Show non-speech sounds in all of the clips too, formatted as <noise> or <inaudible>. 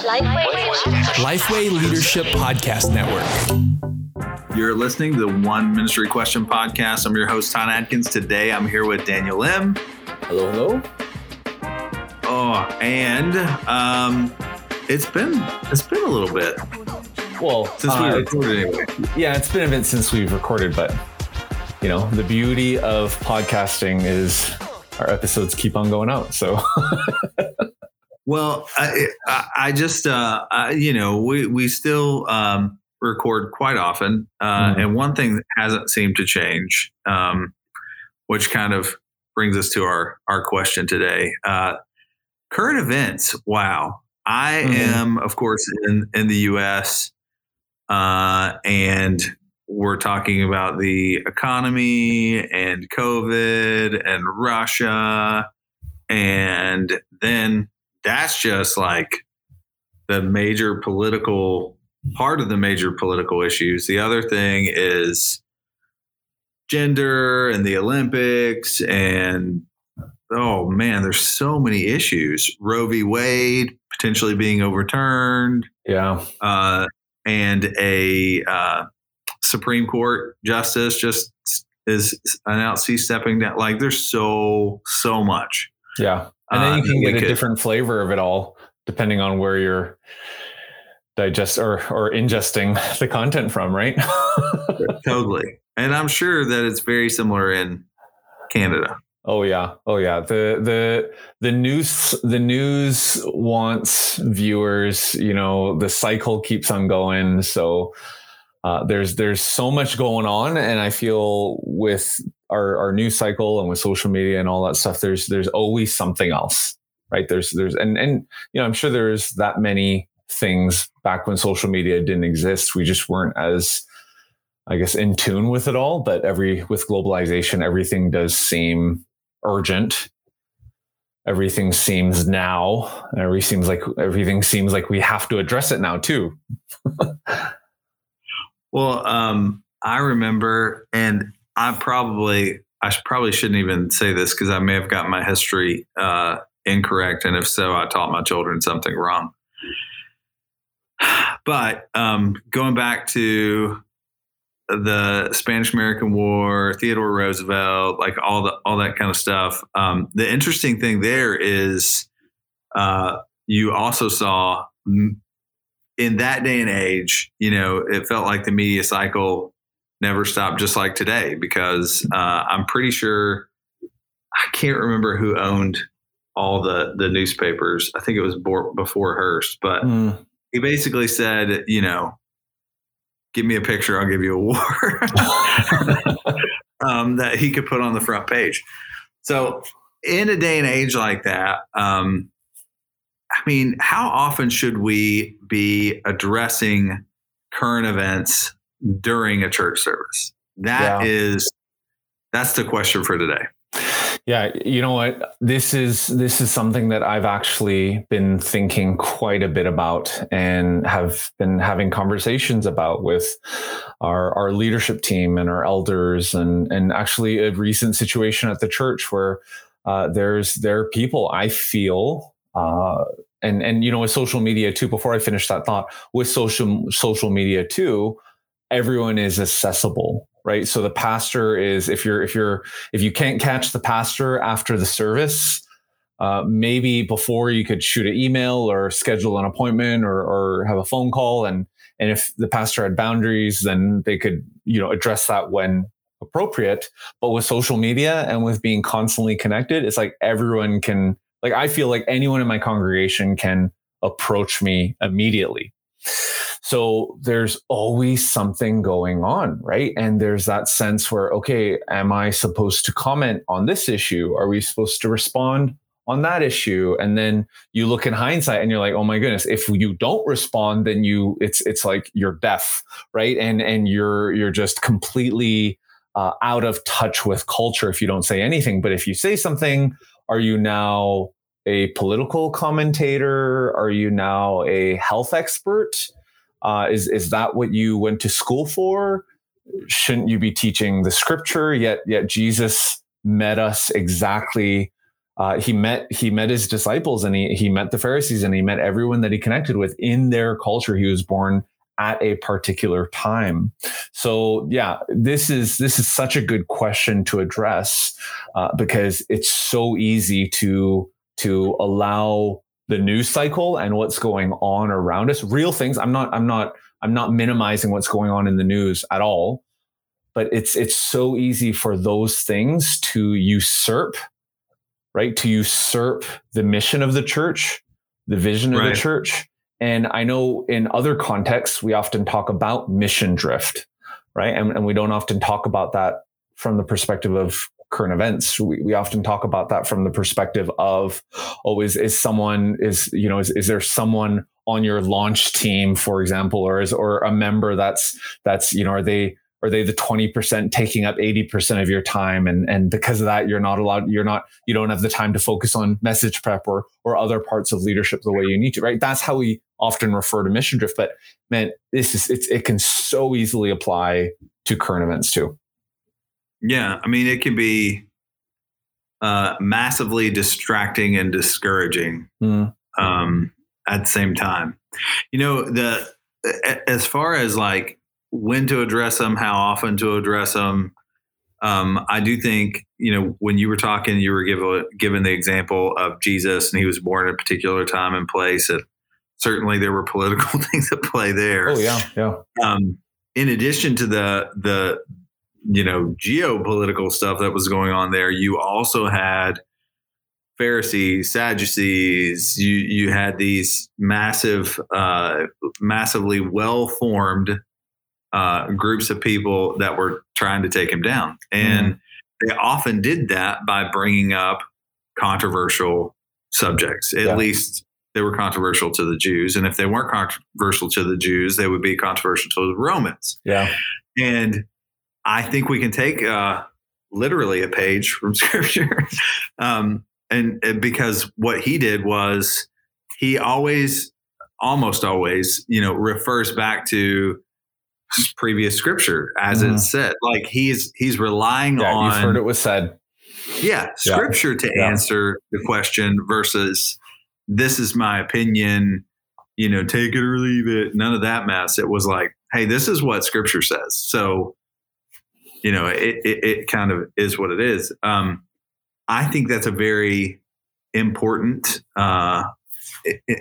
Lifeway Leadership Podcast Network. You're listening to the One Ministry Question podcast. I'm your host, Todd Adkins. Today I'm here with Daniel Im. Hello, hello. Oh, and um, it's been it's been a little bit Well, since we uh, recorded anyway. yeah, it's been a bit since we've recorded, but you know, the beauty of podcasting is our episodes keep on going out. So <laughs> Well, I, I, I just uh, I, you know we we still um, record quite often, uh, Mhm. and one thing that hasn't seemed to change, um, which kind of brings us to our our question today. Uh, current events. Wow, I Mhm. am of course in in the U.S. Uh, and we're talking about the economy and COVID and Russia, and then that's just like the major political part of the major political issues. The other thing is gender and the Olympics and oh man, there's so many issues. Roe v. Wade potentially being overturned, yeah, uh, and a uh, Supreme Court justice just is announced he's stepping down. Like there's so so much. yeah, and then uh, you can that get a could- different flavor of it all depending on where you're digest or or ingesting <laughs> the content from, right? <laughs> totally. And I'm sure that it's very similar in Canada. Oh yeah, oh yeah. The the the news the news wants viewers. You know, the cycle keeps on going. So uh, there's there's so much going on, and I feel with our our news cycle and with social media and all that stuff, there's there's always something else, right? There's there's and and you know, I'm sure there's that many things back when social media didn't exist. We just weren't as I guess in tune with it all, but every with globalization, everything does seem urgent. Everything seems now. Every seems like everything seems like we have to address it now too. <laughs> Well, um, I remember, and I probably, I probably shouldn't even say this because I may have gotten my history uh, incorrect, and if so, I taught my children something wrong. <sighs> But um, going back to the Spanish American War, Theodore Roosevelt, like all the all that kind of stuff. Um, the interesting thing there is, uh, you also saw in that day and age, you know, it felt like the media cycle never stopped, just like today, because uh, I'm pretty sure I can't remember who owned all the the newspapers. I think it was before Hearst, but Mm. he basically said, you know, give me a picture, I'll give you a war. <laughs> <laughs> um, that he could put on the front page. So, in a day and age like that, um, I mean, how often should we be addressing current events during a church service? That Yeah. is, that's the question for today. Yeah, you know what? This is this is something that I've actually been thinking quite a bit about and have been having conversations about with our our leadership team and our elders and and actually a recent situation at the church where uh, there's there are people I feel uh, and and you know with social media too. Before I finish that thought, with social social media too, everyone is accessible right? So the pastor is if you're if you're if you can't catch the pastor after the service uh, maybe before you could shoot an email or schedule an appointment or, or have a phone call. And and if the pastor had boundaries then they could you know address that when appropriate. But with social media and with being constantly connected it's like everyone can like i feel like anyone in my congregation can approach me immediately so there's always something going on, right? And there's that sense where, okay, am I supposed to comment on this issue? Are we supposed to respond on that issue? And then you look in hindsight and you're like, oh my goodness, if you don't respond, then you it's it's like you're deaf, right? And and you're you're just completely uh, out of touch with culture if you don't say anything. But if you say something, are you now a political commentator? Are you now a health expert? Uh, is is that what you went to school for? Shouldn't you be teaching the scripture? Yet yet Jesus met us exactly uh, he met he met his disciples and he he met the Pharisees and he met everyone that he connected with in their culture. He was born at a particular time. So yeah, this is this is such a good question to address uh, because it's so easy to to allow the news cycle and what's going on around us, real things. I'm not I'm not I'm not minimizing what's going on in the news at all, but it's it's so easy for those things to usurp right? To usurp the mission of the church, the vision of right. the church. And I know in other contexts, we often talk about mission drift, right? And, and we don't often talk about that from the perspective of current events. We, we often talk about that from the perspective of, oh, is, is someone, is, you know, is, is there someone on your launch team, for example, or is, or a member that's, that's, you know, are they, are they the 20% taking up 80% of your time and and because of that you're not allowed you're not you don't have the time to focus on message prep or or other parts of leadership the way you need to right that's how we often refer to mission drift but man this is it's it can so easily apply to current events too yeah i mean it can be uh, massively distracting and discouraging mm. um, at the same time you know the as far as like when to address them, how often to address them. Um, I do think, you know, when you were talking, you were given given the example of Jesus, and he was born at a particular time and place. And certainly, there were <laughs> political things at play there. Oh yeah, yeah. Um, in addition to the the you know geopolitical stuff that was going on there, you also had Pharisees, Sadducees. You you had these massive, uh, massively well formed uh, groups of people that were trying to take him down. And mm. they often did that by bringing up controversial subjects. At yeah. least they were controversial to the Jews. And if they weren't controversial to the Jews, they would be controversial to the Romans. Yeah. And I think we can take uh, literally a page from <laughs> scripture. um, and, and because what he did was he always, almost always, you know, refers back to previous scripture as mm. it's said. Like he's he's relying yeah, on. You've heard it was said. Yeah, scripture yeah. to yeah. answer the question versus this is my opinion. You know, take it or leave it. None of that mess. It was like, hey, this is what scripture says. So, you know, it it, it kind of is what it is. Um, I think that's a very important uh,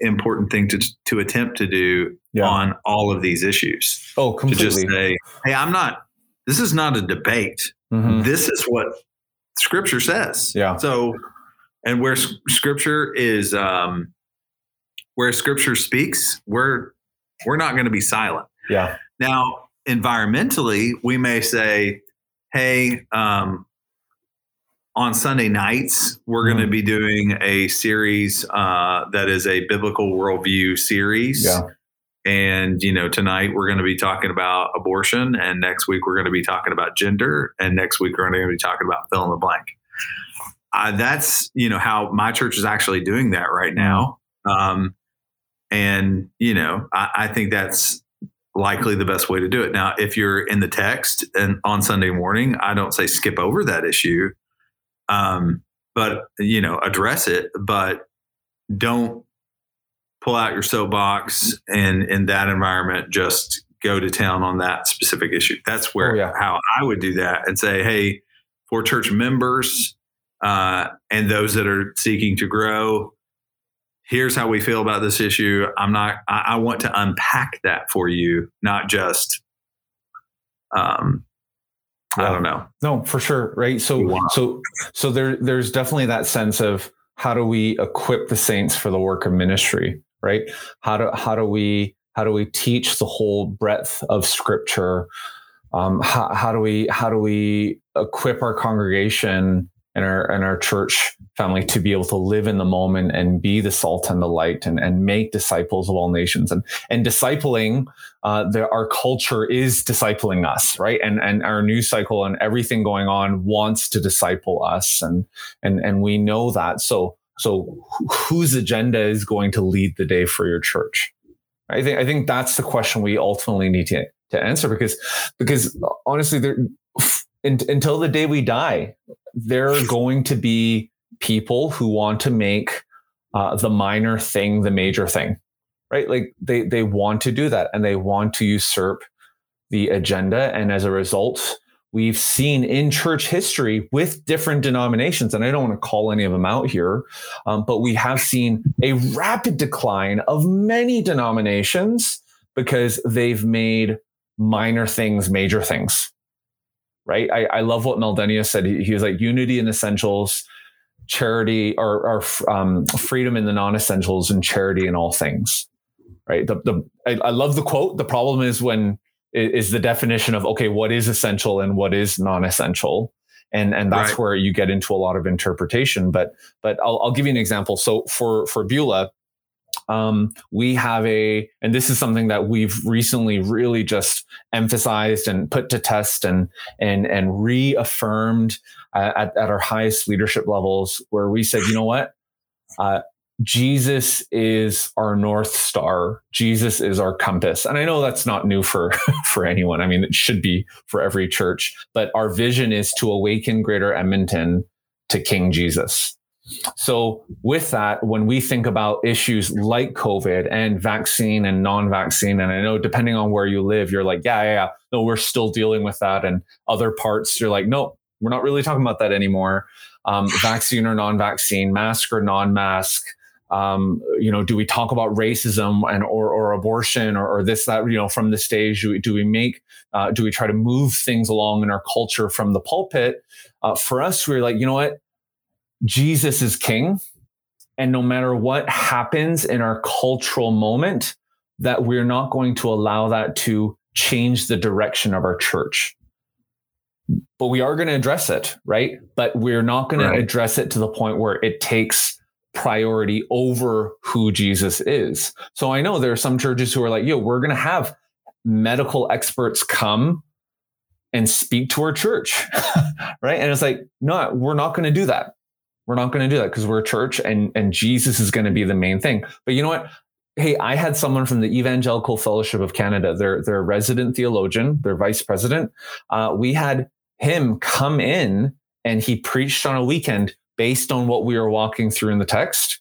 important thing to to attempt to do yeah. on all of these issues. Oh, completely. To just say, hey, I'm not. This is not a debate. Mm-hmm. This is what Scripture says. Yeah. So, and where Scripture is, um, where Scripture speaks, we're we're not going to be silent. Yeah. Now, environmentally, we may say, hey, um, on Sunday nights, we're going to be doing a series uh, that is a biblical worldview series. Yeah. And, you know, tonight we're going to be talking about abortion. And next week we're going to be talking about gender. And next week we're going to be talking about fill in the blank. Uh, that's, you know, how my church is actually doing that right now. Um, and, you know, I, I think that's likely the best way to do it. Now, if you're in the text and on Sunday morning, I don't say skip over that issue um, but you know address it but don't pull out your soapbox and in that environment just go to town on that specific issue that's where oh, yeah. how i would do that and say hey for church members uh, and those that are seeking to grow here's how we feel about this issue i'm not i, I want to unpack that for you not just um, I don't know. No, for sure. Right. So, wow. so, so there, there's definitely that sense of how do we equip the saints for the work of ministry, right? How do, how do we, how do we teach the whole breadth of scripture? Um, how, how do we, how do we equip our congregation and our and our church family to be able to live in the moment and be the salt and the light and, and make disciples of all nations. And and discipling uh, the, our culture is discipling us right? And and our news cycle and everything going on wants to disciple us. And and and we know that. So so whose agenda is going to lead the day for your church? I think I think that's the question we ultimately need to to answer because because honestly there until the day we die there are going to be people who want to make uh, the minor thing the major thing, right? Like they they want to do that and they want to usurp the agenda, and as a result, we've seen in church history with different denominations, and I don't want to call any of them out here, um, but we have seen a rapid decline of many denominations because they've made minor things major things. Right. I, I love what Meldenius said. He, he was like unity in essentials, charity or, or um, freedom in the non-essentials and charity in all things. Right. The, the, I, I love the quote. The problem is when is the definition of okay what is essential and what is non-essential and and that's right. where you get into a lot of interpretation but but I'll, I'll give you an example so for for beulah um, we have a and this is something that we've recently really just emphasized and put to test and and and reaffirmed uh, at, at our highest leadership levels where we said you know what uh, Jesus is our north star. Jesus is our compass. And I know that's not new for <laughs> for anyone. I mean, it should be for every church, but our vision is to awaken greater Edmonton to King Jesus. So with that, when we think about issues like COVID and vaccine and non-vaccine, and I know depending on where you live, you're like, yeah, yeah, yeah. No, we're still dealing with that. And other parts, you're like, no, we're not really talking about that anymore. Um, vaccine or non-vaccine, mask or non-mask, um, you know, do we talk about racism and or, or abortion or, or this that you know from the stage? Do we, do we make uh, do we try to move things along in our culture from the pulpit? Uh, for us, we're like, you know what, Jesus is King, and no matter what happens in our cultural moment, that we're not going to allow that to change the direction of our church. But we are going to address it, right? But we're not going right. to address it to the point where it takes priority over who Jesus is. So I know there are some churches who are like, yo, we're going to have medical experts come and speak to our church. <laughs> right. And it's like, no, we're not going to do that. We're not going to do that because we're a church and, and Jesus is going to be the main thing. But you know what? Hey, I had someone from the Evangelical Fellowship of Canada, their, their resident theologian, their vice president. Uh, we had him come in and he preached on a weekend based on what we were walking through in the text.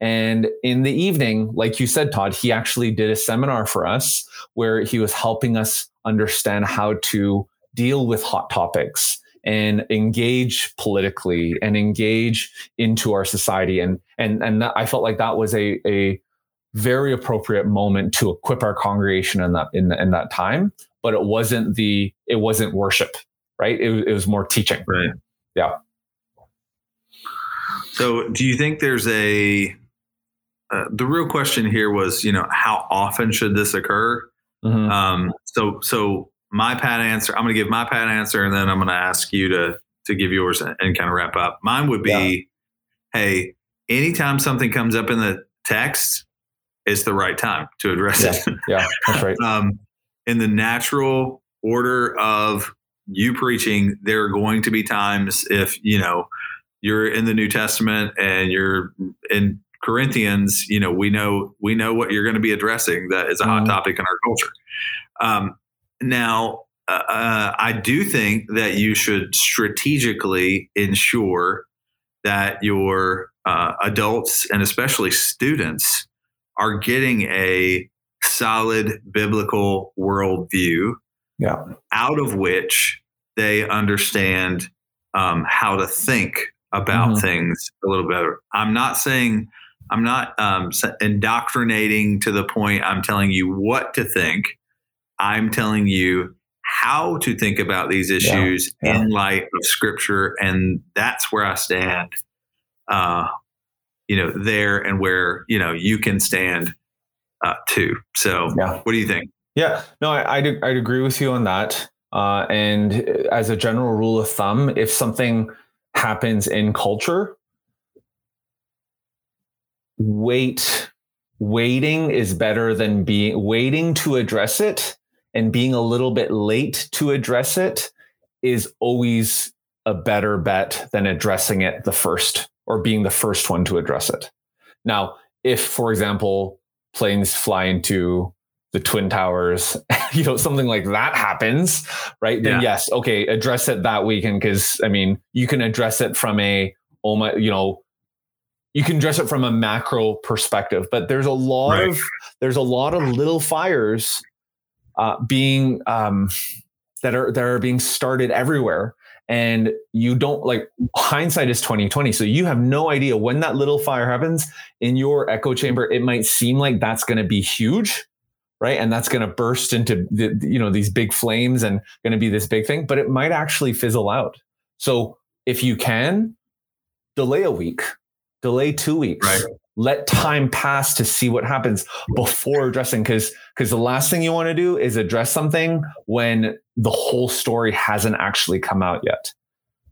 And in the evening, like you said, Todd, he actually did a seminar for us where he was helping us understand how to deal with hot topics and engage politically and engage into our society. And and and that, I felt like that was a a very appropriate moment to equip our congregation in that in, in that time. But it wasn't the it wasn't worship, right? It, it was more teaching. Right. Yeah. So, do you think there's a uh, the real question here was, you know, how often should this occur? Mm-hmm. Um, so, so my pat answer, I'm going to give my pat answer, and then I'm going to ask you to to give yours and, and kind of wrap up. Mine would be, yeah. hey, anytime something comes up in the text, it's the right time to address yeah. it. yeah, that's right. <laughs> um, in the natural order of you preaching, there are going to be times if you know you're in the New Testament and you're in Corinthians, you know, we know we know what you're going to be addressing. That is a hot mm-hmm. topic in our culture. Um, now, uh, uh, I do think that you should strategically ensure that your uh, adults and especially students are getting a solid biblical worldview, yeah. out of which they understand um, how to think about mm-hmm. things a little better. I'm not saying I'm not um, indoctrinating to the point I'm telling you what to think. I'm telling you how to think about these issues yeah, yeah. in light of scripture. And that's where I stand, uh, you know, there and where, you know, you can stand uh, too. So yeah. what do you think? Yeah, no, I, I'd, I'd agree with you on that. Uh, and as a general rule of thumb, if something happens in culture, wait waiting is better than being waiting to address it and being a little bit late to address it is always a better bet than addressing it the first or being the first one to address it. Now, if, for example, planes fly into the twin towers, <laughs> you know, something like that happens, right? Then yeah. yes, okay, address it that weekend because I mean, you can address it from a oh my, you know, you can dress it from a macro perspective, but there's a lot right. of there's a lot of little fires uh, being um, that are that are being started everywhere. And you don't like hindsight is 2020 so you have no idea when that little fire happens in your echo chamber it might seem like that's going to be huge right? And that's going to burst into the, you know these big flames and going to be this big thing but it might actually fizzle out. So if you can delay a week delay two weeks right. Let time pass to see what happens before addressing because because the last thing you want to do is address something when the whole story hasn't actually come out yet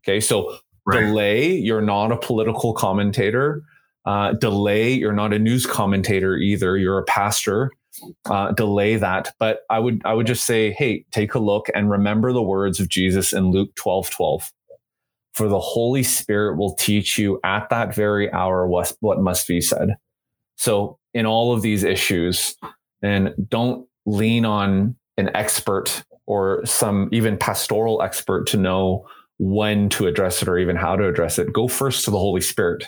okay so right. delay you're not a political commentator uh, delay you're not a news commentator either you're a pastor uh, delay that. But I would I would just say, hey, take a look and remember the words of Jesus in Luke 12, 12. For the Holy Spirit will teach you at that very hour what, must be said. So in all of these issues, and don't lean on an expert or some even pastoral expert to know when to address it or even how to address it. Go first to the Holy Spirit,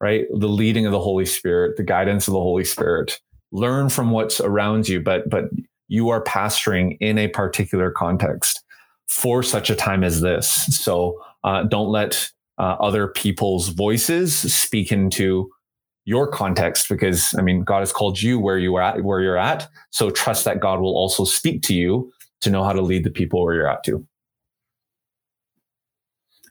right? The leading of the Holy Spirit, the guidance of the Holy Spirit learn from what's around you, but but you are pastoring in a particular context for such a time as this. So uh, don't let uh, other people's voices speak into your context because I mean God has called you where you are at where you're at. So trust that God will also speak to you to know how to lead the people where you're at to.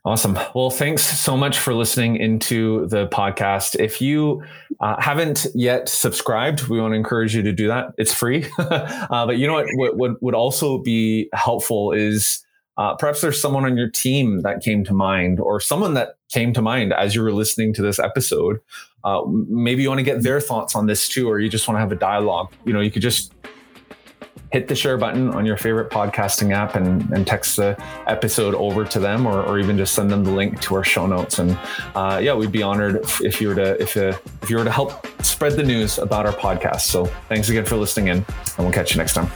Awesome. Well, thanks so much for listening into the podcast. If you uh, haven't yet subscribed, we want to encourage you to do that. It's free. <laughs> uh, but you know what, what, what would also be helpful is uh, perhaps there's someone on your team that came to mind or someone that came to mind as you were listening to this episode. Uh, maybe you want to get their thoughts on this too, or you just want to have a dialogue. You know, you could just hit the share button on your favorite podcasting app and, and text the episode over to them or, or even just send them the link to our show notes and uh, yeah we'd be honored if, you were to if, uh, if you were to help spread the news about our podcast so thanks again for listening in and we'll catch you next time